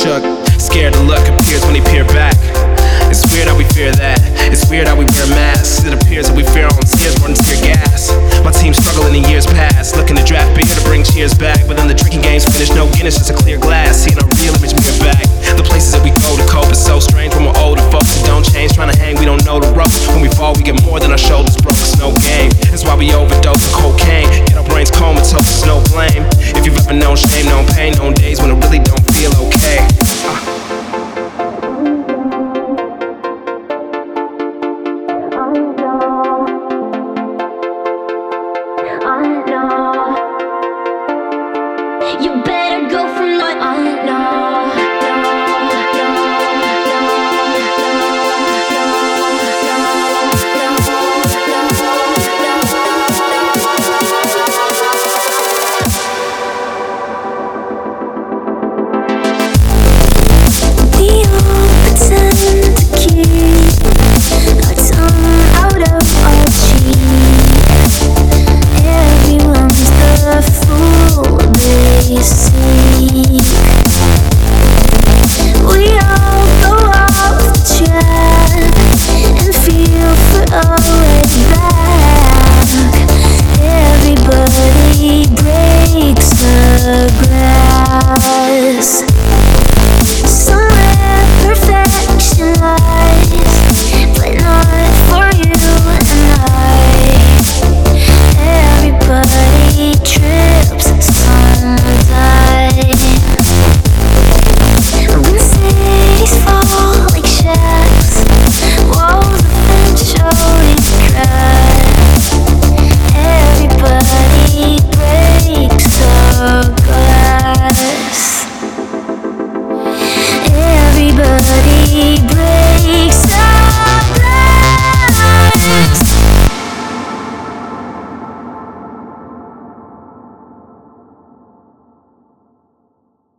Shook, scared to look appears when he peer back. It's weird how we fear that. It's weird how we wear masks. It appears that we fear our own tears more than tear gas. My team struggling in years past, looking to draft beer to bring cheers back. But then the drinking game's finished, no Guinness, just a clear glass. Seeing a